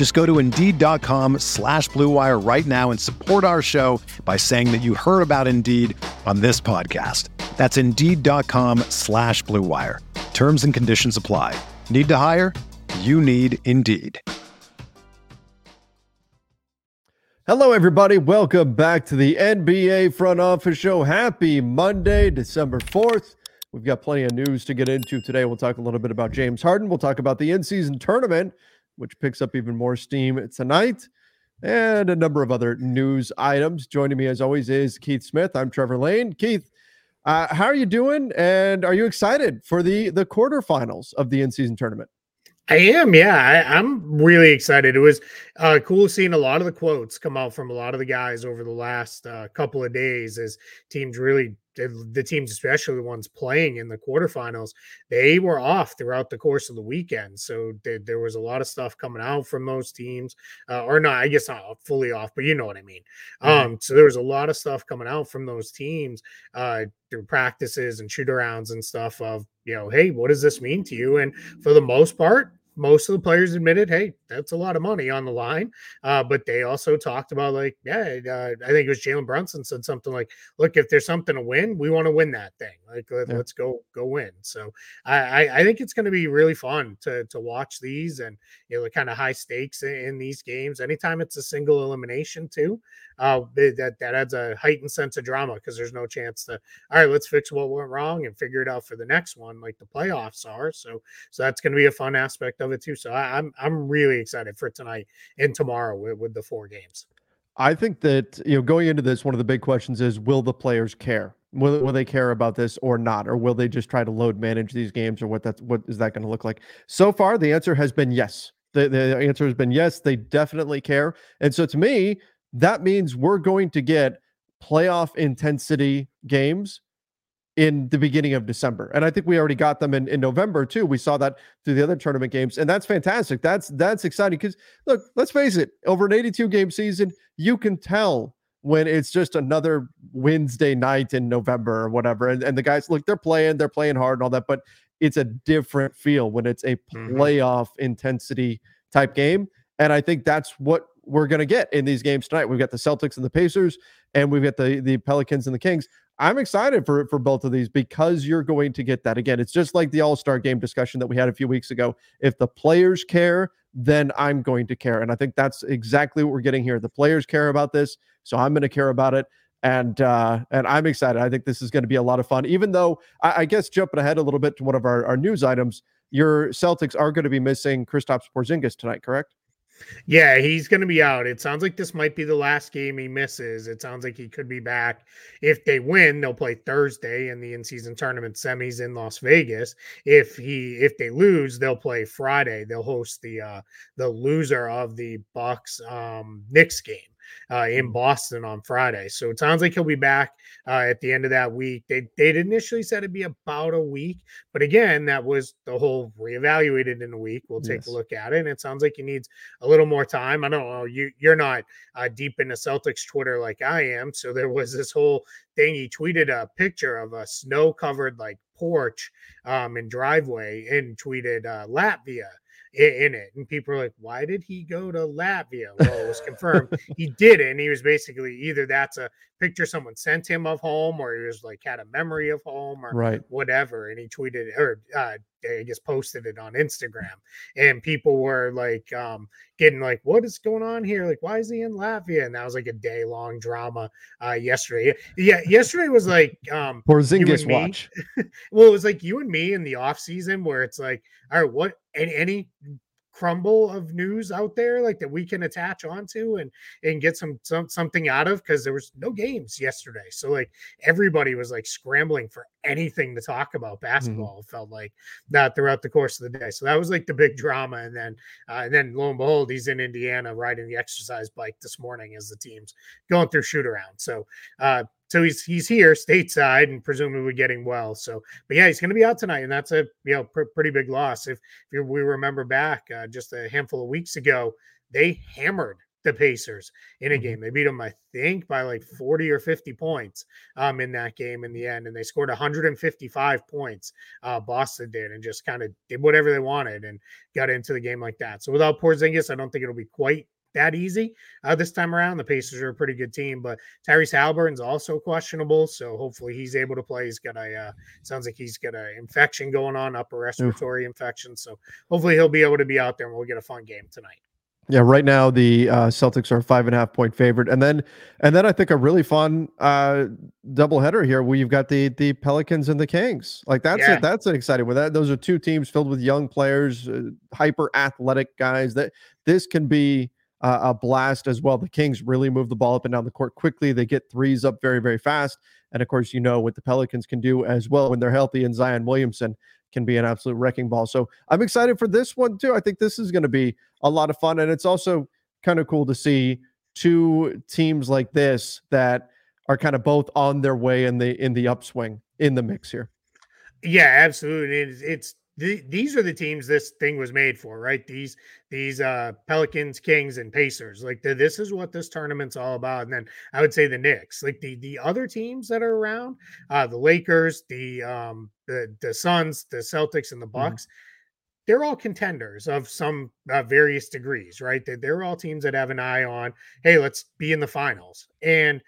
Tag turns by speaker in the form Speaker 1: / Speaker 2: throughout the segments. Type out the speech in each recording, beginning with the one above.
Speaker 1: Just go to Indeed.com slash BlueWire right now and support our show by saying that you heard about Indeed on this podcast. That's Indeed.com slash BlueWire. Terms and conditions apply. Need to hire? You need Indeed.
Speaker 2: Hello, everybody. Welcome back to the NBA Front Office Show. Happy Monday, December 4th. We've got plenty of news to get into today. We'll talk a little bit about James Harden. We'll talk about the in season tournament, which picks up even more steam tonight, and a number of other news items. Joining me, as always, is Keith Smith. I'm Trevor Lane. Keith, uh, how are you doing? And are you excited for the the quarterfinals of the in season tournament?
Speaker 3: I am, yeah. I, am really excited. It was uh, cool seeing a lot of the quotes come out from a lot of the guys over the last uh, couple of days as teams really, the teams, especially the ones playing in the quarterfinals, they were off throughout the course of the weekend. So th- there was a lot of stuff coming out from those teams, uh, or not, I guess not fully off, but you know what I mean. Mm-hmm. Um, so there was a lot of stuff coming out from those teams uh, through practices and shoot arounds and stuff of, you know, hey, what does this mean to you? And for the most part, most of the players admitted, hey, that's a lot of money on the line. Uh, but they also talked about like, yeah, uh, I think it was Jalen Brunson said something like, look, if there's something to win, we want to win that thing. Like, let, us go go win. So I, I, I think it's going to be really fun to to watch these and you know the kind of high stakes in, in, these games. Anytime it's a single elimination too, uh, that that adds a heightened sense of drama because there's no chance to all right, let's fix what went wrong and figure it out for the next one, like the playoffs are. So so that's going to be a fun aspect of it too. So I, I'm I'm really excited for tonight and tomorrow with, with the four games.
Speaker 2: I think that you know going into this, one of the big questions is: Will the players care? Will, will they care about this or not, or will they just try to load manage these games, or what that's what is that going to look like? So far, the answer has been yes. The, the answer has been yes. They definitely care, and so to me, that means we're going to get playoff intensity games in the beginning of December. And I think we already got them in, in November too. We saw that through the other tournament games. And that's fantastic. That's that's exciting because look, let's face it, over an 82 game season, you can tell when it's just another Wednesday night in November or whatever. And, and the guys look, they're playing, they're playing hard and all that, but it's a different feel when it's a mm-hmm. playoff mm-hmm. intensity type game. And I think that's what we're going to get in these games tonight. We've got the Celtics and the Pacers, and we've got the the Pelicans and the Kings. I'm excited for for both of these because you're going to get that again. It's just like the All Star game discussion that we had a few weeks ago. If the players care, then I'm going to care, and I think that's exactly what we're getting here. The players care about this, so I'm going to care about it, and uh, and I'm excited. I think this is going to be a lot of fun. Even though I, I guess jumping ahead a little bit to one of our, our news items, your Celtics are going to be missing Kristaps Porzingis tonight, correct?
Speaker 3: Yeah, he's going to be out. It sounds like this might be the last game he misses. It sounds like he could be back. If they win, they'll play Thursday in the in-season tournament semis in Las Vegas. If he if they lose, they'll play Friday. They'll host the uh the loser of the Bucks um Knicks game uh, in mm. Boston on Friday. So it sounds like he'll be back uh, at the end of that week. They they initially said it'd be about a week, but again, that was the whole reevaluated in a week. We'll take yes. a look at it, and it sounds like he needs a little more time. I don't know. You you're not uh, deep into Celtics Twitter like I am, so there was this whole thing. He tweeted a picture of a snow covered like porch um, and driveway and tweeted uh, Latvia in it. And people are like, why did he go to Latvia? Well, it was confirmed he did. And he was basically either that's a picture someone sent him of home, or he was like had a memory of home, or
Speaker 2: right.
Speaker 3: whatever, and he tweeted or uh, I guess posted it on Instagram, and people were like um, getting like, "What is going on here? Like, why is he in Latvia?" And that was like a day long drama uh, yesterday. Yeah, yesterday was like um,
Speaker 2: Porzingis watch.
Speaker 3: well, it was like you and me in the off season where it's like, all right, what any, any crumble of news out there like that we can attach onto and and get some, some something out of because there was no games yesterday so like everybody was like scrambling for anything to talk about mm-hmm. basketball mm-hmm. felt like that throughout the course of the day so that was like the big drama and then uh, and then lo and behold he's in indiana riding the exercise bike this morning as the team's going through shoot around so uh so he's he's here stateside and presumably getting well. So, but yeah, he's going to be out tonight, and that's a you know pr- pretty big loss. If, if we remember back uh, just a handful of weeks ago, they hammered the Pacers in a mm-hmm. game. They beat them, I think, by like 40 or 50 points um, in that game in the end. And they scored 155 points. Uh, Boston did and just kind of did whatever they wanted and got into the game like that. So without Porzingis, I don't think it'll be quite that easy uh, this time around. The Pacers are a pretty good team, but Tyrese Haliburton's also questionable, so hopefully he's able to play. He's got a uh, sounds like he's got an infection going on, upper respiratory Oof. infection, so hopefully he'll be able to be out there and we'll get a fun game tonight.
Speaker 2: Yeah, right now the uh, Celtics are five and a half point favorite, and then and then I think a really fun uh, doubleheader here where you've got the the Pelicans and the Kings. Like that's yeah. that's an exciting one. That those are two teams filled with young players, uh, hyper athletic guys. That this can be uh, a blast as well. The Kings really move the ball up and down the court quickly. They get threes up very, very fast. And of course, you know what the Pelicans can do as well when they're healthy, and Zion Williamson can be an absolute wrecking ball. So I'm excited for this one too. I think this is going to be a lot of fun. And it's also kind of cool to see two teams like this that are kind of both on their way in the in the upswing in the mix here.
Speaker 3: Yeah, absolutely. It's, it's the, these are the teams this thing was made for, right? These these uh Pelicans, Kings, and Pacers. Like the, this is what this tournament's all about. And then I would say the Knicks, like the the other teams that are around, uh the Lakers, the um the the Suns, the Celtics, and the mm-hmm. Bucks. Mm-hmm. They're all contenders of some uh, various degrees, right? They're, they're all teams that have an eye on, hey, let's be in the finals. And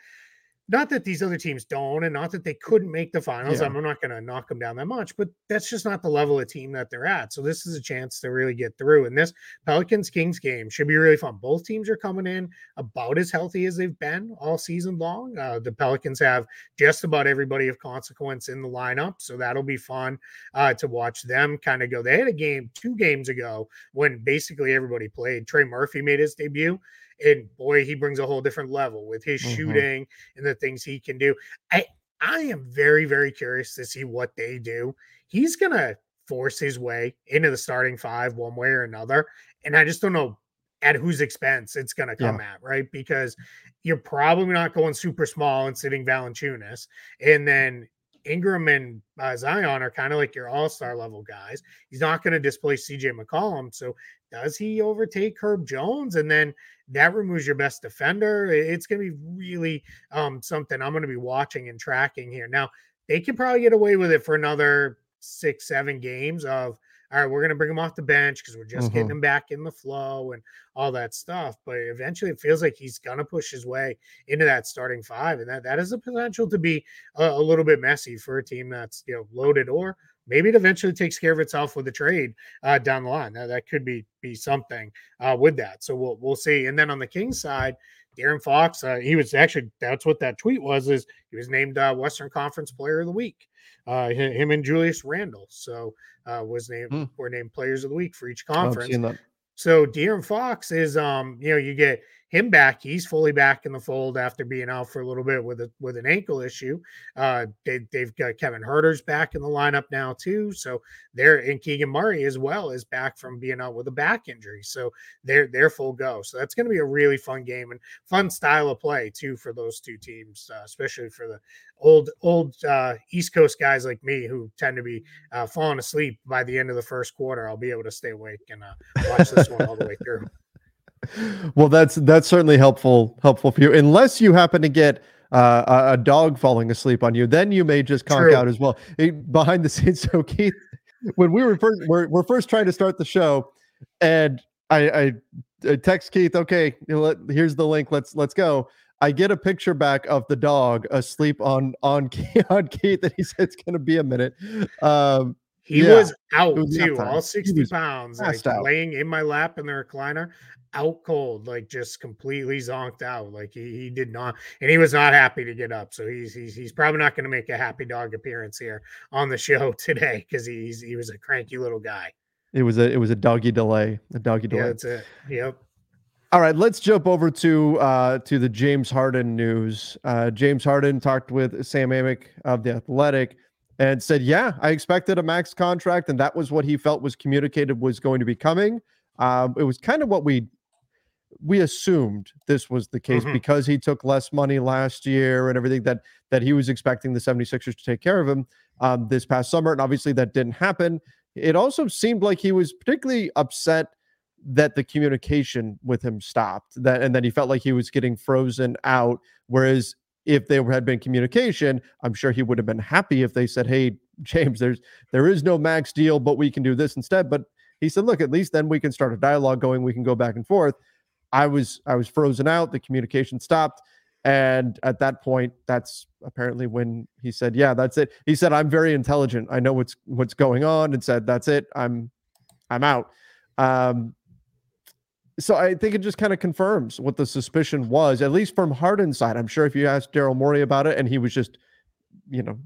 Speaker 3: not that these other teams don't, and not that they couldn't make the finals. Yeah. I'm not going to knock them down that much, but that's just not the level of team that they're at. So this is a chance to really get through. And this Pelicans Kings game should be really fun. Both teams are coming in about as healthy as they've been all season long. Uh, the Pelicans have just about everybody of consequence in the lineup, so that'll be fun uh, to watch them kind of go. They had a game two games ago when basically everybody played. Trey Murphy made his debut and boy, he brings a whole different level with his mm-hmm. shooting and the things he can do. I I am very very curious to see what they do. He's gonna force his way into the starting five one way or another, and I just don't know at whose expense it's going to come yeah. at, right? Because you're probably not going super small and sitting Valanciunas, and then Ingram and uh, Zion are kind of like your all star level guys. He's not going to displace CJ McCollum. So does he overtake Herb Jones? And then that removes your best defender. It's going to be really um, something I'm going to be watching and tracking here. Now, they can probably get away with it for another six, seven games of, all right, we're going to bring him off the bench because we're just mm-hmm. getting him back in the flow and all that stuff. But eventually, it feels like he's going to push his way into that starting five. And that, that has a potential to be a, a little bit messy for a team that's, you know, loaded or maybe it eventually takes care of itself with a trade uh, down the line. Now, that could be be something uh, with that. So we'll we'll see. And then on the Kings side, De'Aaron Fox, uh, he was actually that's what that tweet was. Is he was named uh, Western Conference Player of the Week? Uh, him and Julius Randle so uh, was named hmm. were named Players of the Week for each conference. So De'Aaron Fox is, um, you know, you get him back. He's fully back in the fold after being out for a little bit with a with an ankle issue. Uh, they, have got Kevin Huerter's back in the lineup now too, so they're and Keegan Murray as well is back from being out with a back injury, so they're they're full go. So that's going to be a really fun game and fun style of play too for those two teams, uh, especially for the old old uh, East Coast guys like me who tend to be uh, falling asleep by the end of the first quarter. I'll be able to stay awake and uh, watch this one all the way through
Speaker 2: well, that's that's certainly helpful helpful for you. Unless you happen to get uh, a, a, dog falling asleep on you, then you may just conk True. out as well. behind the scenes, so Keith, when we were first we're, we're first trying to start the show, and I, I, I text Keith, okay, you know, let, here's the link. Let's let's go. I get a picture back of the dog asleep on on on Kate that he said it's going to be a minute. Um,
Speaker 3: he yeah, was out was too, all 60 pounds, like out. laying in my lap in the recliner, out cold, like just completely zonked out. Like he, he did not, and he was not happy to get up. So he's he's, he's probably not going to make a happy dog appearance here on the show today because he's he was a cranky little guy.
Speaker 2: It was a it was a doggy delay, a doggy delay.
Speaker 3: Yeah, that's it. Yep.
Speaker 2: All right, let's jump over to uh, to the James Harden news. Uh, James Harden talked with Sam Amick of the Athletic and said, "Yeah, I expected a max contract, and that was what he felt was communicated was going to be coming. Um, it was kind of what we we assumed this was the case mm-hmm. because he took less money last year and everything that that he was expecting the 76ers to take care of him um, this past summer, and obviously that didn't happen. It also seemed like he was particularly upset." that the communication with him stopped that and then he felt like he was getting frozen out whereas if there had been communication i'm sure he would have been happy if they said hey james there's there is no max deal but we can do this instead but he said look at least then we can start a dialogue going we can go back and forth i was i was frozen out. The communication stopped. And at that point that's apparently when he said yeah that's it. He said i'm very intelligent. I know what's what's going on and said that's it. I'm i'm out. Um so I think it just kind of confirms what the suspicion was, at least from Harden's side. I'm sure if you asked Daryl Morey about it and he was just, you know,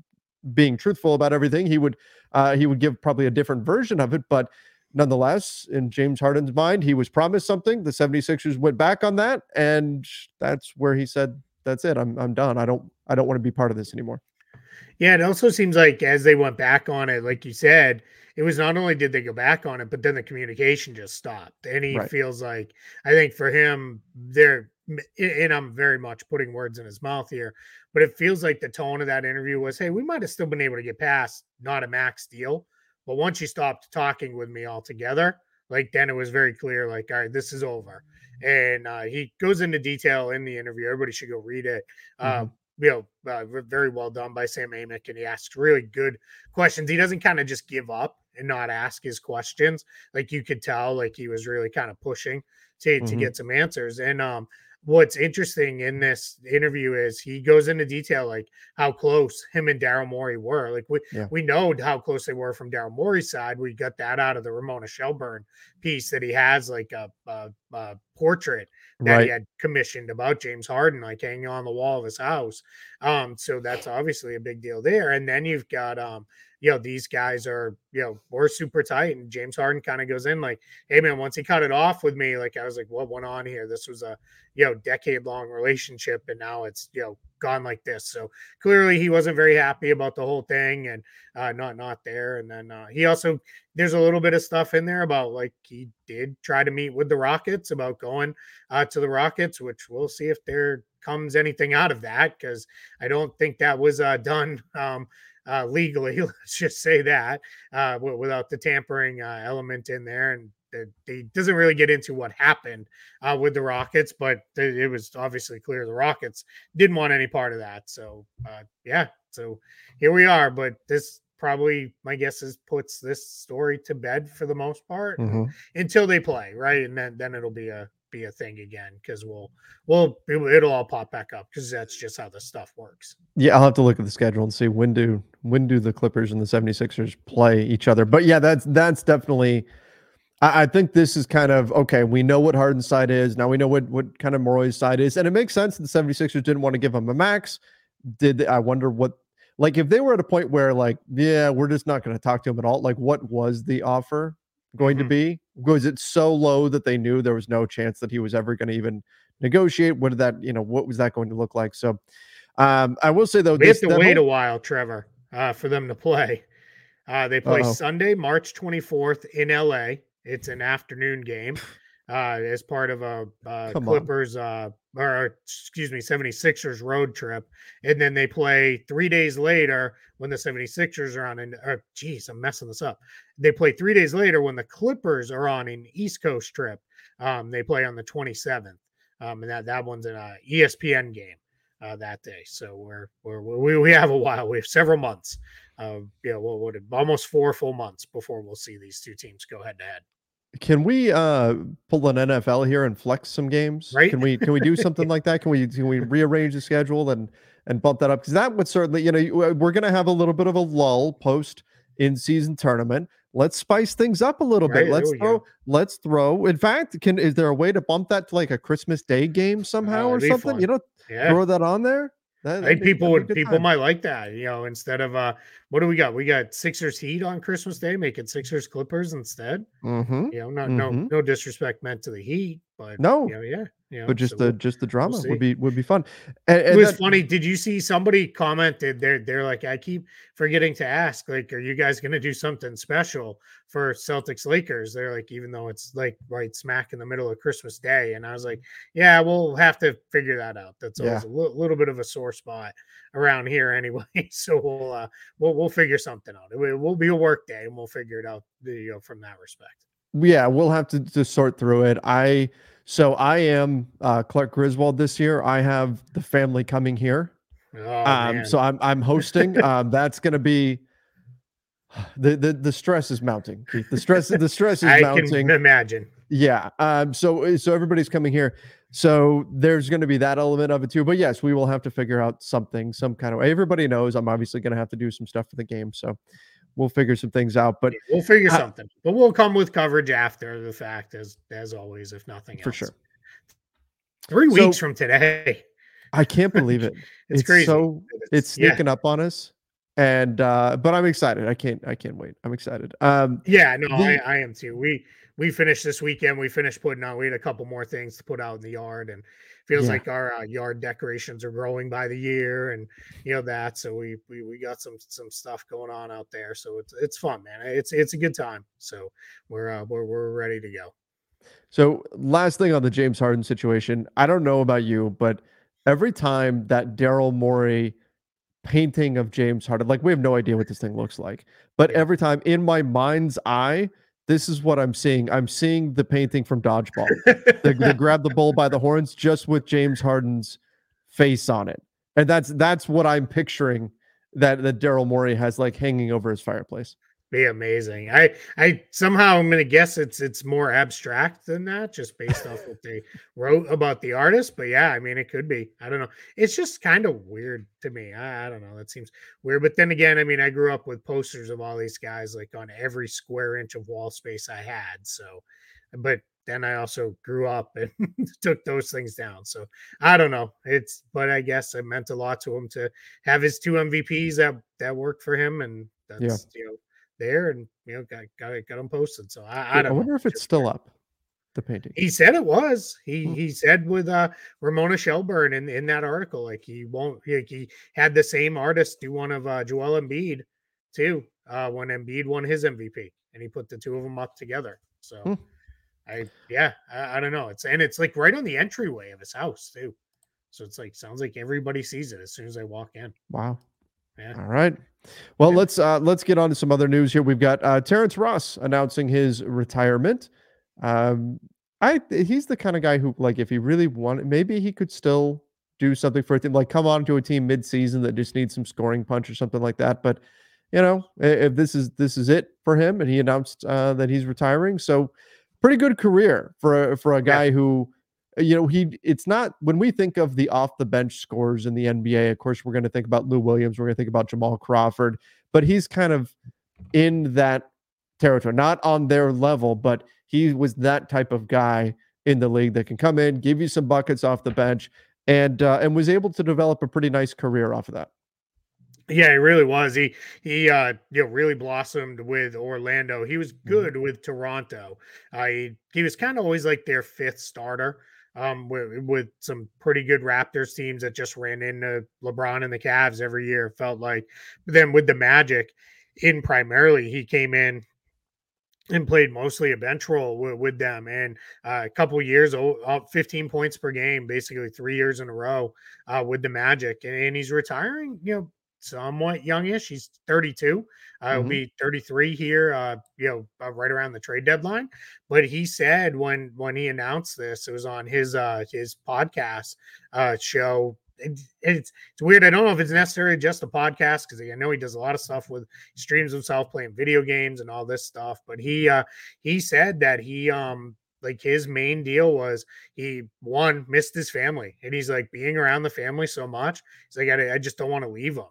Speaker 2: being truthful about everything, he would uh, he would give probably a different version of it. But nonetheless, in James Harden's mind, he was promised something. The 76ers went back on that, and that's where he said, That's it. I'm I'm done. I don't I don't want to be part of this anymore.
Speaker 3: Yeah, it also seems like as they went back on it, like you said, it was not only did they go back on it, but then the communication just stopped. And he right. feels like I think for him, there and I'm very much putting words in his mouth here, but it feels like the tone of that interview was, hey, we might have still been able to get past not a max deal. But once you stopped talking with me altogether, like then it was very clear, like, all right, this is over. And uh, he goes into detail in the interview. Everybody should go read it. Mm-hmm. Uh, you know, uh, very well done by Sam Amick, and he asks really good questions. He doesn't kind of just give up and not ask his questions. Like you could tell, like he was really kind of pushing to mm-hmm. to get some answers. And um, what's interesting in this interview is he goes into detail like how close him and Daryl Morey were. Like we yeah. we know how close they were from Daryl Morey's side. We got that out of the Ramona Shelburne piece that he has like a, a, a portrait that right. he had commissioned about James Harden, like hanging on the wall of his house. Um, so that's obviously a big deal there. And then you've got um you know, these guys are, you know, we're super tight. And James Harden kind of goes in like, hey, man, once he cut it off with me, like, I was like, what went on here? This was a, you know, decade long relationship. And now it's, you know, gone like this. So clearly he wasn't very happy about the whole thing and uh, not, not there. And then uh, he also, there's a little bit of stuff in there about like he did try to meet with the Rockets about going uh, to the Rockets, which we'll see if there comes anything out of that because I don't think that was uh, done. Um, uh, legally. Let's just say that uh, without the tampering uh, element in there, and he doesn't really get into what happened uh, with the Rockets, but it was obviously clear the Rockets didn't want any part of that. So uh, yeah, so here we are. But this probably, my guess is, puts this story to bed for the most part mm-hmm. until they play, right? And then then it'll be a be a thing again because we'll we'll it'll all pop back up because that's just how the stuff works.
Speaker 2: Yeah, I'll have to look at the schedule and see when do when do the Clippers and the 76ers play each other. But yeah, that's that's definitely I, I think this is kind of okay. We know what Harden's side is. Now we know what what kind of Morey's side is. And it makes sense that the 76ers didn't want to give him a max. Did they, I wonder what like if they were at a point where like, yeah, we're just not going to talk to him at all, like what was the offer? going mm-hmm. to be? Was it so low that they knew there was no chance that he was ever going to even negotiate? What did that, you know, what was that going to look like? So um, I will say though,
Speaker 3: we this, have to wait whole... a while, Trevor, uh, for them to play. Uh, they play Uh-oh. Sunday, March 24th in LA. It's an afternoon game uh, as part of a uh, Clippers uh, or excuse me, 76ers road trip. And then they play three days later when the 76ers are on and or geez, I'm messing this up. They play three days later when the Clippers are on an East Coast trip. Um, they play on the 27th. Um, and that that one's an uh, ESPN game uh, that day. So we're, we're we we have a while. We have several months. Uh, know, what would almost four full months before we'll see these two teams go head to head.
Speaker 2: Can we uh pull an NFL here and flex some games?
Speaker 3: Right.
Speaker 2: Can we can we do something like that? Can we can we rearrange the schedule and and bump that up? Because that would certainly, you know, we're gonna have a little bit of a lull post in season tournament. Let's spice things up a little
Speaker 3: Right,
Speaker 2: bit. Let's throw
Speaker 3: go.
Speaker 2: let's throw. In fact, can is there a way to bump that to like a Christmas Day game somehow
Speaker 3: Oh,
Speaker 2: or something?
Speaker 3: fun.
Speaker 2: You know,
Speaker 3: Yeah.
Speaker 2: throw that on there. That,
Speaker 3: I think people would people might like that, you know, instead of uh what do we got? We got Sixers Heat on Christmas Day, make it Sixers Clippers instead.
Speaker 2: hmm
Speaker 3: You know, not no
Speaker 2: Mhm.
Speaker 3: no disrespect meant to the Heat, but
Speaker 2: No.
Speaker 3: know, yeah, you know,
Speaker 2: But just
Speaker 3: so
Speaker 2: the
Speaker 3: we'll-
Speaker 2: just the drama
Speaker 3: see.
Speaker 2: would be would be fun. And,
Speaker 3: it was
Speaker 2: that-
Speaker 3: funny. Did you see somebody commented? They're they're like, I keep forgetting to ask, like, are you guys gonna do something special for Celtics Lakers? They're like, even though it's like right smack in the middle of Christmas Day, and I was like, yeah, we'll have to figure that out. That's always a li- little bit of a sore spot around here anyway. So we'll uh we'll we'll figure something out. It will will be a work day, and we'll figure it out. You know, from that respect.
Speaker 2: Yeah, we'll have to, to sort through it. I so I am uh, Clark Griswold this year. I have the family coming here.
Speaker 3: Oh,
Speaker 2: um, so I'm I'm hosting. um, that's gonna be the, the the stress is mounting. Keith. The stress the stress is
Speaker 3: I
Speaker 2: mounting.
Speaker 3: can imagine.
Speaker 2: Yeah. Um, so so everybody's coming here. So there's going to be that element of it too. But yes, we will have to figure out something, some kind of way. Everybody knows I'm obviously going to have to do some stuff for the game. So we'll figure some things out. But
Speaker 3: we'll figure
Speaker 2: I-
Speaker 3: something, but we'll come with coverage after the fact, as as always, if nothing
Speaker 2: for
Speaker 3: else.
Speaker 2: sure.
Speaker 3: Three
Speaker 2: So-
Speaker 3: weeks from today,
Speaker 2: I can't believe it.
Speaker 3: it's, crazy.
Speaker 2: So it's
Speaker 3: yeah,
Speaker 2: sneaking up on us. And uh, but I'm excited. I can't I can't wait. I'm excited. Um
Speaker 3: yeah. No,
Speaker 2: the-
Speaker 3: I, I am too. We we finished this weekend. We finished putting out. We had a couple more things to put out in the yard, and feels
Speaker 2: Yeah.
Speaker 3: like our uh, yard decorations are growing by the year, and you know that. So we we we got some some stuff going on out there. So it's it's fun, man. It's it's a good time. So we're uh, we're we're ready to go.
Speaker 2: So, last thing on the James Harden situation, I don't know about you, but every time that Daryl Morey painting of James Harden, like we have no idea what this thing looks like, but every time in my mind's eye, this is what I'm seeing. I'm seeing the painting from Dodgeball, the, the grab the bull by the horns, just with James Harden's face on it, and that's that's what I'm picturing that that Daryl Morey has like hanging over his fireplace.
Speaker 3: Be amazing. I I somehow I'm gonna guess it's it's more abstract than that, just based off what they wrote about the artist. But yeah, I mean it could be. I don't know. It's just kind of weird to me. I, I don't know. That seems weird. But then again, I mean, I grew up with posters of all these guys like on every square inch of wall space I had. So, but then I also grew up and took those things down. So I don't know. It's but I guess it meant a lot to him to have his two MVPs that that worked for him, and that's you know there and you know got got got them posted. So I, I don't I
Speaker 2: wonder
Speaker 3: know.
Speaker 2: if it's still up, the painting.
Speaker 3: He said it was. He
Speaker 2: Hmm.
Speaker 3: he said with uh Ramona Shelburne in, in that article, like he won't he, he had the same artist do one of uh Joel Embiid too, uh when Embiid won his MVP and he put the two of them up together. So
Speaker 2: Hmm.
Speaker 3: I yeah, I, I don't know. It's and it's like right on the entryway of his house too. So it's like sounds like everybody sees it as soon as they walk in.
Speaker 2: Wow.
Speaker 3: Yeah.
Speaker 2: All right. Well,
Speaker 3: Yeah.
Speaker 2: let's uh let's get on to some other news here. We've got uh Terrence Ross announcing his retirement. Um I he's the kind of guy who like if he really wanted maybe he could still do something for a team like come on to a team mid-season that just needs some scoring punch or something like that, but you know, if this is this is it for him and he announced uh that he's retiring, so pretty good career for a, for a guy who you know he it's not when we think of the off the bench scores in the NBA of course we're going to think about Lou Williams we're going to think about Jamal Crawford but he's kind of in that territory not on their level but he was that type of guy in the league that can come in give you some buckets off the bench and uh, and was able to develop a pretty nice career off of that
Speaker 3: Yeah, he really was. He he uh you know really blossomed with Orlando. He was
Speaker 2: Mm-hmm.
Speaker 3: good with Toronto. Uh, he he was kind of always like their fifth starter. Um, with, with some pretty good Raptors teams that just ran into LeBron and the Cavs every year. Felt like, but then with the Magic, in primarily he came in and played mostly a bench role with, with them and uh, a couple years oh, 15 points per game basically three years in a row uh, with the magic and, and he's retiring you know somewhat youngish he's 32 uh, he'll
Speaker 2: Mhm.
Speaker 3: be 33 here uh, you know uh, right around the trade deadline but he said when when he announced this it was on his uh his podcast uh show it, it's it's weird. I don't know if it's necessarily just a podcast because I know he does a lot of stuff with streams himself playing video games and all this stuff. But he uh he said that he um like his main deal was he one missed his family and he's like being around the family so much. He's like I, I just don't want to leave them.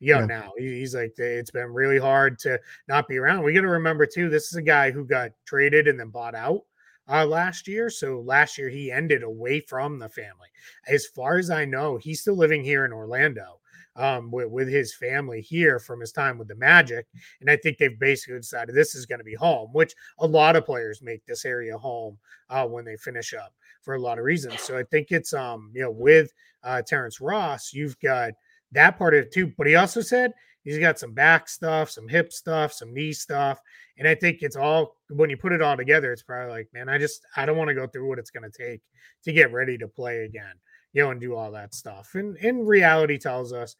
Speaker 3: You know, yeah. now he's like it's been really hard to not be around. We got to remember too. This is a guy who got traded and then bought out uh, last year. So last year he ended away from the family. As far as I know, he's still living here in Orlando um, with, with his family here from his time with the Magic. And I think they've basically decided this is going to be home, which a lot of players make this area home uh, when they finish up for a lot of reasons. So I think it's, um, you know, with uh, Terrence Ross, you've got that part of it too. But he also said he's got some back stuff, some hip stuff, some knee stuff. And I think it's all when you put it all together, it's probably like, man, I just I don't want to go through what it's going to take to get ready to play again, you know, and do all that stuff. And and reality tells us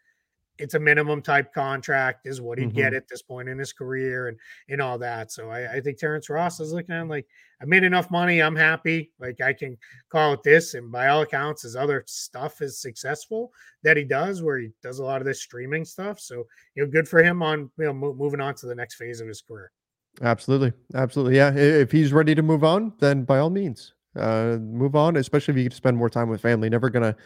Speaker 3: it's a minimum type contract is what he'd mm-hmm. get at this point in his career and and all that. So I, I think Terrence Ross is looking at like I made enough money, I'm happy. Like I can call it this, and by all accounts, his other stuff is successful that he does, where he does a lot of this streaming stuff. So you know, good for him on you know mo- moving on to the next phase of his career.
Speaker 2: Absolutely, absolutely, yeah. If he's ready to move on, then by all means, uh, move on. Especially if you get to spend more time with family. Never gonna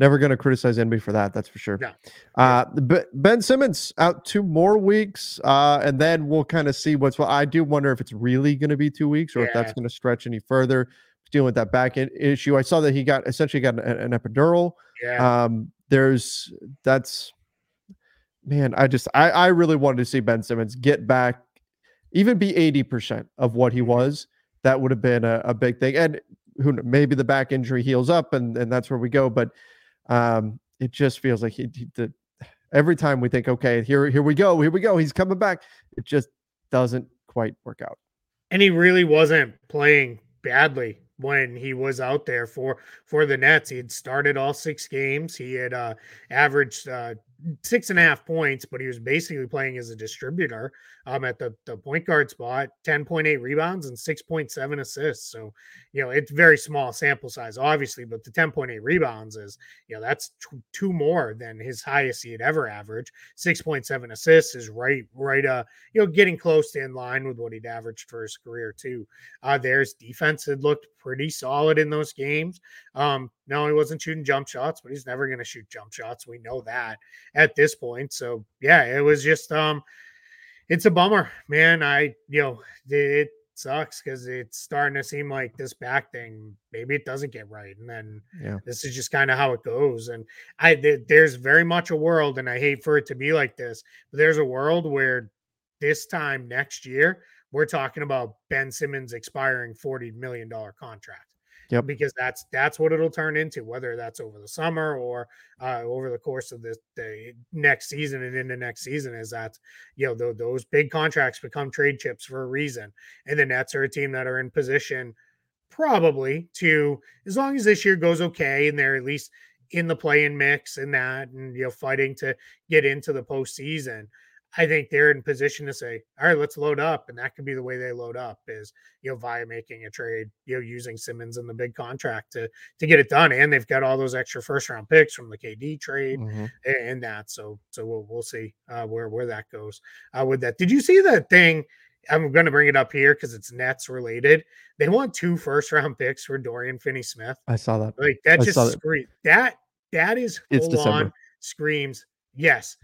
Speaker 2: Never going to criticize anybody for that. That's for sure. Yeah. Uh, ben Simmons out two more weeks, uh, and then we'll kind of see what's. Well, I do wonder if it's really going to be two weeks or yeah. if that's going to stretch any further. Dealing with that back issue, I saw that he got essentially got an, an epidural. Yeah. Um, there's that's man. I just I I really wanted to see Ben Simmons get back, even be eighty percent of what he mm-hmm. was. That would have been a, a big thing, and who maybe the back injury heals up, and and that's where we go, but um, it just feels like he, he the, every time we think, okay, here here we go, here we go, he's coming back. It just doesn't quite work out.
Speaker 3: And he really wasn't playing badly when he was out there for for the Nets. He had started all six games. He had uh, averaged uh, six and a half points, but he was basically playing as a distributor um, at the, the point guard spot, 10.8 rebounds and 6.7 assists. So, you know, it's very small sample size, obviously, but the 10.8 rebounds is, you know, that's t- two more than his highest he had ever averaged. 6.7 assists is right, right, uh, you know, getting close to in line with what he'd averaged for his career, too. Uh, there's defense had looked pretty solid in those games. Um, no, he wasn't shooting jump shots, but he's never going to shoot jump shots. We know that at this point. So yeah, it was just um it's a bummer, man. I you know, it sucks because it's starting to seem like this back thing maybe it doesn't get right and then yeah. this is just kind of how it goes and i th- there's very much a world and i hate for it to be like this but there's a world where this time next year we're talking about ben simmons expiring 40 million dollar contract Yep. Because that's that's what it'll turn into, whether that's over the summer or uh, over the course of the, the next season and into next season. Is that you know those big contracts become trade chips for a reason, and the Nets are a team that are in position probably to as long as this year goes okay and they're at least in the play-in mix and that and you know fighting to get into the postseason I think they're in position to say, all right, let's load up. And that could be the way they load up is, you know, via making a trade, you know, using Simmons and the big contract to to get it done. And they've got all those extra first round picks from the KD trade mm-hmm. and, and, that. So so we'll we'll see uh, where where that goes uh, with that. Did you see that thing? I'm going to bring it up here because it's Nets related. They want two first round picks for Dorian Finney Smith.
Speaker 2: I saw that.
Speaker 3: Like that I just screams that. that is full on screams. Yes,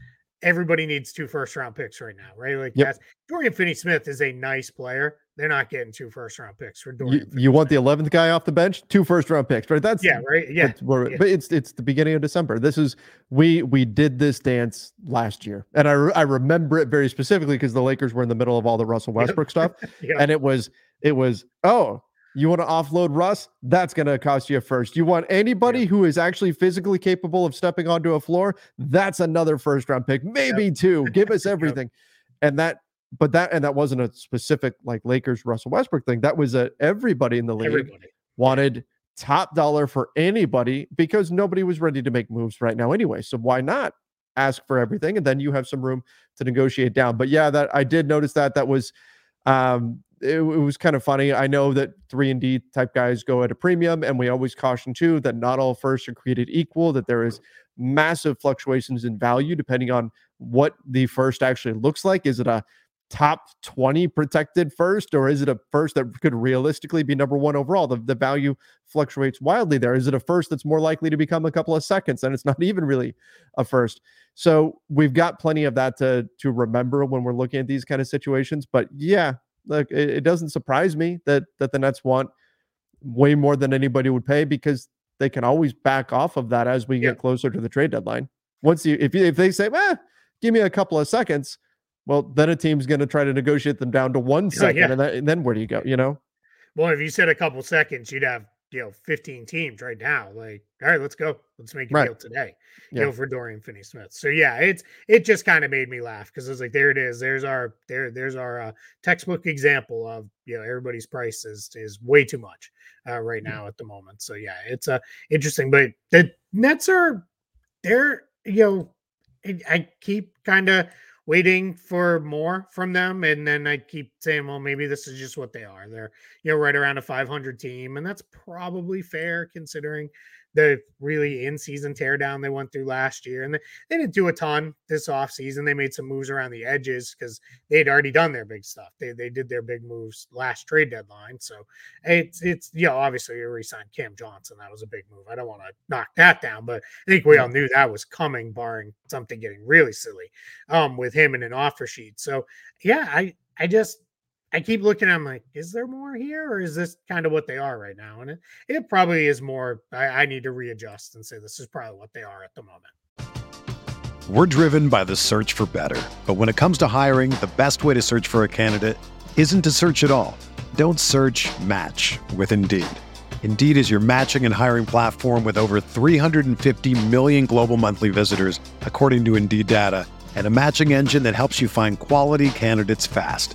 Speaker 3: everybody needs two first round picks right now, right? Like yep. that's Dorian Finney Smith is a nice player. They're not getting two first round picks for Dorian.
Speaker 2: You, you want the eleventh guy off the bench, two first round picks, right? that's
Speaker 3: yeah, right, yeah.
Speaker 2: yeah. But it's it's the beginning of December. This is we we did this dance last year, and I I remember it very specifically because the Lakers were in the middle of all the Russell Westbrook stuff, yep. and it was it was oh you want to offload Russ? That's going to cost you a first. You want anybody yeah. who is actually physically capable of stepping onto a floor? That's another first round pick, maybe yep. two. Give us everything. yep. And that, but that, and that wasn't a specific like Lakers Russell Westbrook thing. That was a everybody in the league everybody. wanted top dollar for anybody because nobody was ready to make moves right now anyway. So why not ask for everything? And then you have some room to negotiate down. But yeah, that I did notice that that was um it, it, was kind of funny. I know that three and D type guys go at a premium, and we always caution too that not all firsts are created equal. That there is massive fluctuations in value depending on what the first actually looks like. Is it a top 20 protected first, or is it a first that could realistically be number one overall? The, the value fluctuates wildly there. Is it a first that's more likely to become a couple of seconds and it's not even really a first? So we've got plenty of that to to remember when we're looking at these kind of situations. But yeah, look, it, it doesn't surprise me that that the Nets want way more than anybody would pay because they can always back off of that as we get closer to the trade deadline. Once you if you if they say, eh, give me a couple of seconds, well, then a team's going to try to negotiate them down to one second, yeah. and, that, and, then where do you go? You know.
Speaker 3: Well, if you said a couple seconds, you'd have you know 15 teams right now. Like, all right, let's go. Let's make a right. deal today. Yeah. You know, for Dorian Finney-Smith. So yeah, it's it just kind of made me laugh because it was like, there it is. There's our there there's our uh, textbook example of you know everybody's price is is way too much uh, right mm. now mm-hmm. at the moment. So yeah, it's uh interesting. But the Nets are they're you know I keep kind of waiting for more from them. And then I keep saying, well, maybe this is just what they are. They're, you know, right around a 500 team. And that's probably fair considering the really in season teardown they went through last year. And they, didn't do a ton this offseason. They made some moves around the edges because they had already done their big stuff. They, they did their big moves last trade deadline. So it's, it's, you know, obviously you re signed Cam Johnson. That was a big move. I don't want to knock that down, but I think we all knew that was coming, barring something getting really silly um, with him in an offer sheet. So yeah, I, I just, I keep looking. I'm like, is there more here, or is this kind of what they are right now? And it, it probably is more. I, I need to readjust and say this is probably what they are at the moment.
Speaker 1: We're driven by the search for better, but when it comes to hiring, the best way to search for a candidate isn't to search at all. Don't search. Match with Indeed. Indeed is your matching and hiring platform with over 350 million global monthly visitors, according to Indeed data, and a matching engine that helps you find quality candidates fast.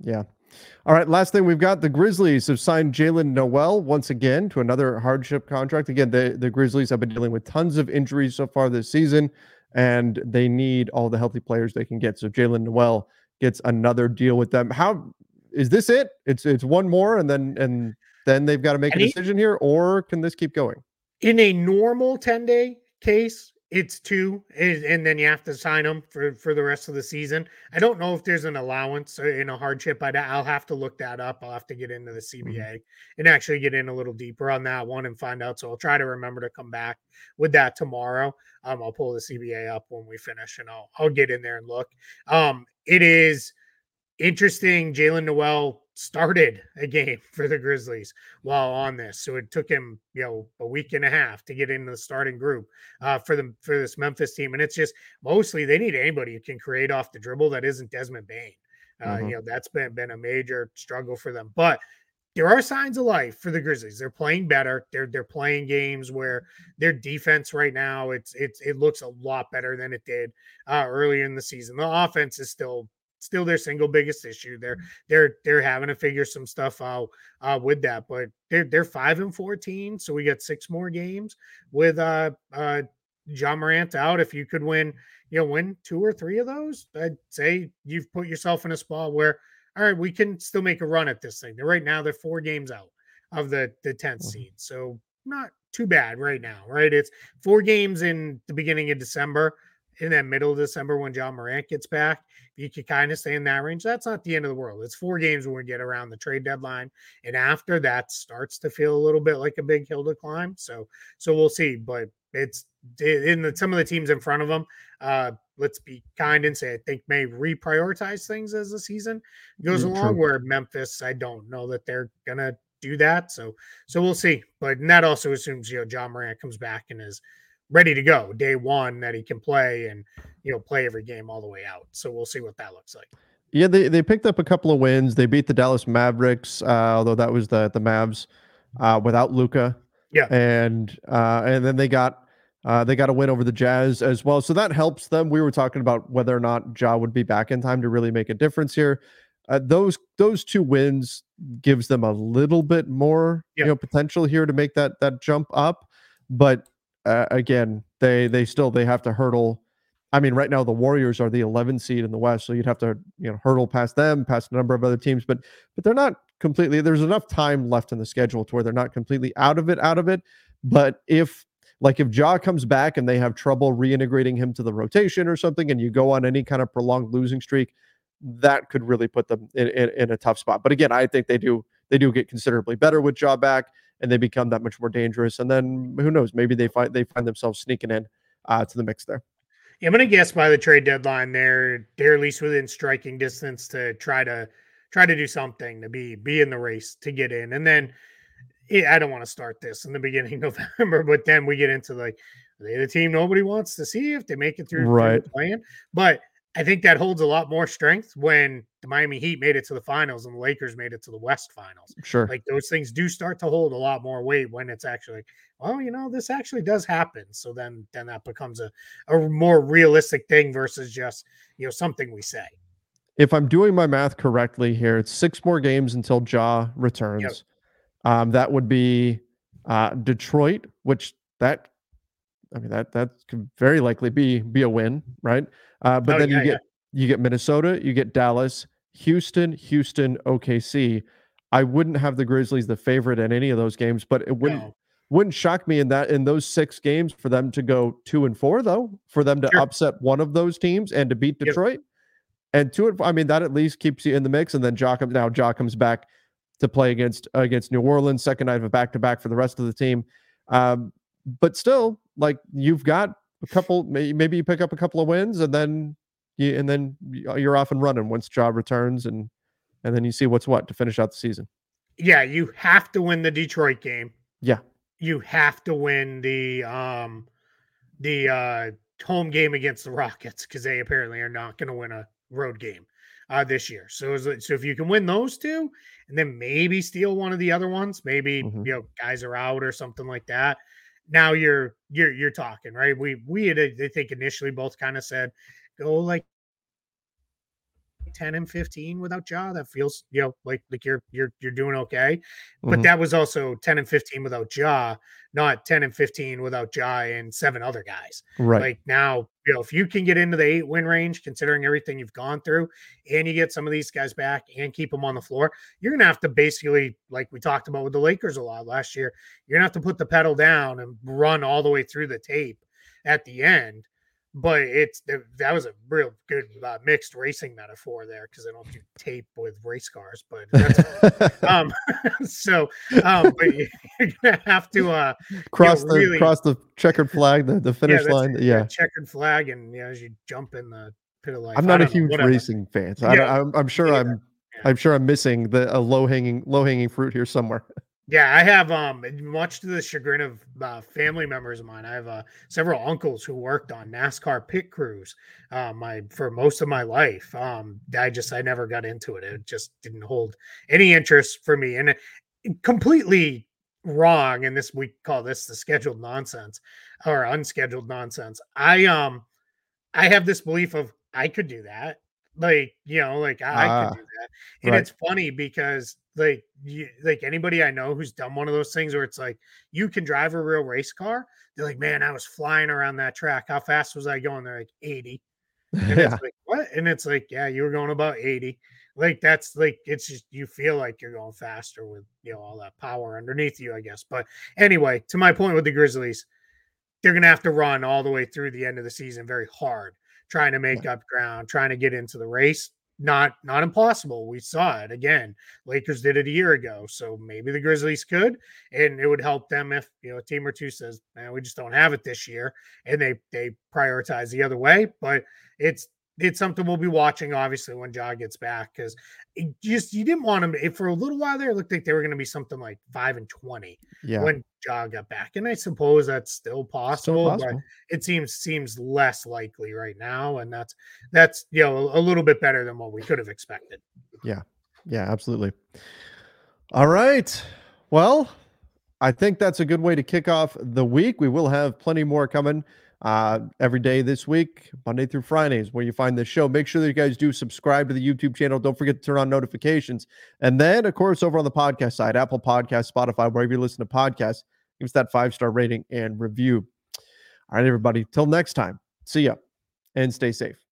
Speaker 2: Yeah. All right. Last thing we've got the Grizzlies have signed Jalen Nowell once again to another hardship contract. Again, the, the Grizzlies have been dealing with tons of injuries so far this season, and they need all the healthy players they can get. So Jalen Nowell gets another deal with them. How is this it? It's it's one more, and then and then they've got to make and a decision he, here, or can this keep going?
Speaker 3: In a normal 10 day case, it's two, and then you have to sign them for for the rest of the season. I don't know if there's an allowance in a hardship. i will have to look that up. I'll have to get into the CBA mm-hmm. and actually get in a little deeper on that one and find out. So I'll try to remember to come back with that tomorrow. Um, I'll pull the CBA up when we finish, and I'll I'll get in there and look. Um, it is interesting. Jalen Nowell started a game for the Grizzlies while on this. So it took him, you know, a week and a half to get into the starting group uh, for them for this Memphis team. And it's just mostly they need anybody who can create off the dribble that isn't Desmond Bane. Uh, mm-hmm. You know, that's been been a major struggle for them. But there are signs of life for the Grizzlies. They're playing better. They're they're playing games where their defense right now it's it's it looks a lot better than it did uh, earlier in the season. The offense is still still their single biggest issue. They're mm-hmm. they're they're having to figure some stuff out uh, with that, but they're they're five and fourteen, so we got six more games with uh uh Ja Morant out. If you could win, you know, win two or three of those, I'd say you've put yourself in a spot where all right, we can still make a run at this thing. Right now, they're four games out of the the 10th seed. So not too bad right now, right? It's four games in the beginning of December, in that middle of December when Ja Morant gets back. You could kind of stay in that range. That's not the end of the world. It's four games when we get around the trade deadline, and after that starts to feel a little bit like a big hill to climb. So, so we'll see. But it's in the, some of the teams in front of them. Uh, let's be kind and say I think may reprioritize things as the season goes mm, along. True. Where Memphis, I don't know that they're gonna do that. So so we'll see. But that also assumes you know John Morant comes back and is ready to go day one that he can play and you know play every game all the way out. So we'll see what that looks like.
Speaker 2: Yeah, they, they picked up a couple of wins. They beat the Dallas Mavericks, uh, although that was the the Mavs uh, without Luka.
Speaker 3: Yeah,
Speaker 2: and uh, and then they got uh, they got a win over the Jazz as well, so that helps them. We were talking about whether or not Ja would be back in time to really make a difference here. Uh, those those two wins gives them a little bit more you know potential here to make that that jump up, but uh, again, they they still they have to hurdle. I mean, right now the Warriors are the 11 seed in the West, so you'd have to you know hurdle past them, past a number of other teams, but but they're not completely. There's enough time left in the schedule to where they're not completely out of it, out of it. But if like if Ja comes back and they have trouble reintegrating him to the rotation or something, and you go on any kind of prolonged losing streak, that could really put them in, in, in a tough spot. But again, I think they do they do get considerably better with Ja back, and they become that much more dangerous. And then who knows? Maybe they find they find themselves sneaking in uh, to the mix there.
Speaker 3: Yeah, I'm gonna guess by the trade deadline, they're they're at least within striking distance to try to try to do something to be be in the race to get in, and then I don't want to start this in the beginning of November, but then we get into like they the team nobody wants to see if they make it through,
Speaker 2: right.
Speaker 3: through the play-in. But I think that holds a lot more strength when the Miami Heat made it to the finals and the Lakers made it to the West finals.
Speaker 2: Sure.
Speaker 3: Like those things do start to hold a lot more weight when it's actually well, you know, this actually does happen. So then then that becomes a, a more realistic thing versus just, you know, something we say.
Speaker 2: If I'm doing my math correctly here, it's six more games until Ja returns. Yep. Um, that would be uh, Detroit, which that I mean that that could very likely be be a win, right? Uh, but oh, then yeah, you get yeah. you get Minnesota, you get Dallas, Houston, Houston, OKC. I wouldn't have the Grizzlies the favorite in any of those games, but it wouldn't no. wouldn't shock me in that in those six games for them to go two and four though, for them to sure. upset one of those teams and to beat Detroit. Yep. And two and I mean that at least keeps you in the mix. And then comes now Ja comes back to play against against New Orleans, second night of a back to back for the rest of the team. Um, but still, like you've got a couple, maybe you pick up a couple of wins, and then you and then you're off and running once Ja returns, and and then you see what's what to finish out the season.
Speaker 3: Yeah, you have to win the Detroit game.
Speaker 2: Yeah,
Speaker 3: you have to win the um the uh home game against the Rockets because they apparently are not going to win a road game uh, this year. So, so if you can win those two, and then maybe steal one of the other ones, maybe mm-hmm. you know guys are out or something like that. Now you're you're you're talking right. We we had I think initially both kind of said go like 10 and 15 without Ja. That feels, you know, like like you're you're you're doing okay. But mm-hmm. that was also 10 and 15 without Ja, not 10 and 15 without Ja and seven other guys.
Speaker 2: Right.
Speaker 3: Like now, you know, if you can get into the eight win range, considering everything you've gone through, and you get some of these guys back and keep them on the floor, you're gonna have to basically, like we talked about with the Lakers a lot last year, you're gonna have to put the pedal down and run all the way through the tape at the end but it's that was a real good uh, mixed racing metaphor there because I don't do tape with race cars, but that's, um, so um, but you're gonna have to uh,
Speaker 2: cross you know, the really, cross the checkered flag, the, the finish yeah, line, yeah,
Speaker 3: checkered flag, and you know, as you jump in the pit of life.
Speaker 2: I'm not a huge racing fan, so yeah. I, am I'm sure yeah. I'm I'm sure I'm missing the a low hanging low hanging fruit here somewhere.
Speaker 3: Yeah, I have um much to the chagrin of uh, family members of mine. I have uh, several uncles who worked on NASCAR pit crews. Uh, my for most of my life. Um, I just I never got into it. It just didn't hold any interest for me, and completely wrong. And this we call this the scheduled nonsense or unscheduled nonsense. I um I have this belief of I could do that. Like you know, like I, I could ah, do that, and right. it's funny because like you, like anybody I know who's done one of those things where it's like you can drive a real race car. They're like, man, I was flying around that track. How fast was I going? They're like 80. And yeah. it's like, what? And it's like, yeah, you were going about 80. like that's like it's just you feel like you're going faster with you know all that power underneath you, I guess. But anyway, to my point with the Grizzlies, they're gonna have to run all the way through the end of the season very hard, trying to make up ground, trying to get into the race. Not not impossible. We saw it again. Lakers did it a year ago, so maybe the Grizzlies could, and it would help them if you know a team or two says, "Man, we just don't have it this year," and they they prioritize the other way. But it's it's something we'll be watching obviously when Ja gets back because just you didn't want him for a little while there. It looked like they were going to be something like five and twenty
Speaker 2: Yeah.
Speaker 3: when Ja got back, and I suppose that's still possible, but
Speaker 2: possible.
Speaker 3: it seems seems less likely right now, and that's that's you know a, a little bit better than what we could have expected.
Speaker 2: Yeah, yeah, absolutely. All right. Well, I think that's a good way to kick off the week. We will have plenty more coming uh, every day this week, Monday through Fridays, where you find the show. Make sure that you guys do subscribe to the YouTube channel. Don't forget to turn on notifications. And then, of course, over on the podcast side, Apple Podcast, Spotify, wherever you listen to podcasts, give us that five star rating and review. All right, everybody. Till next time. See ya and stay safe.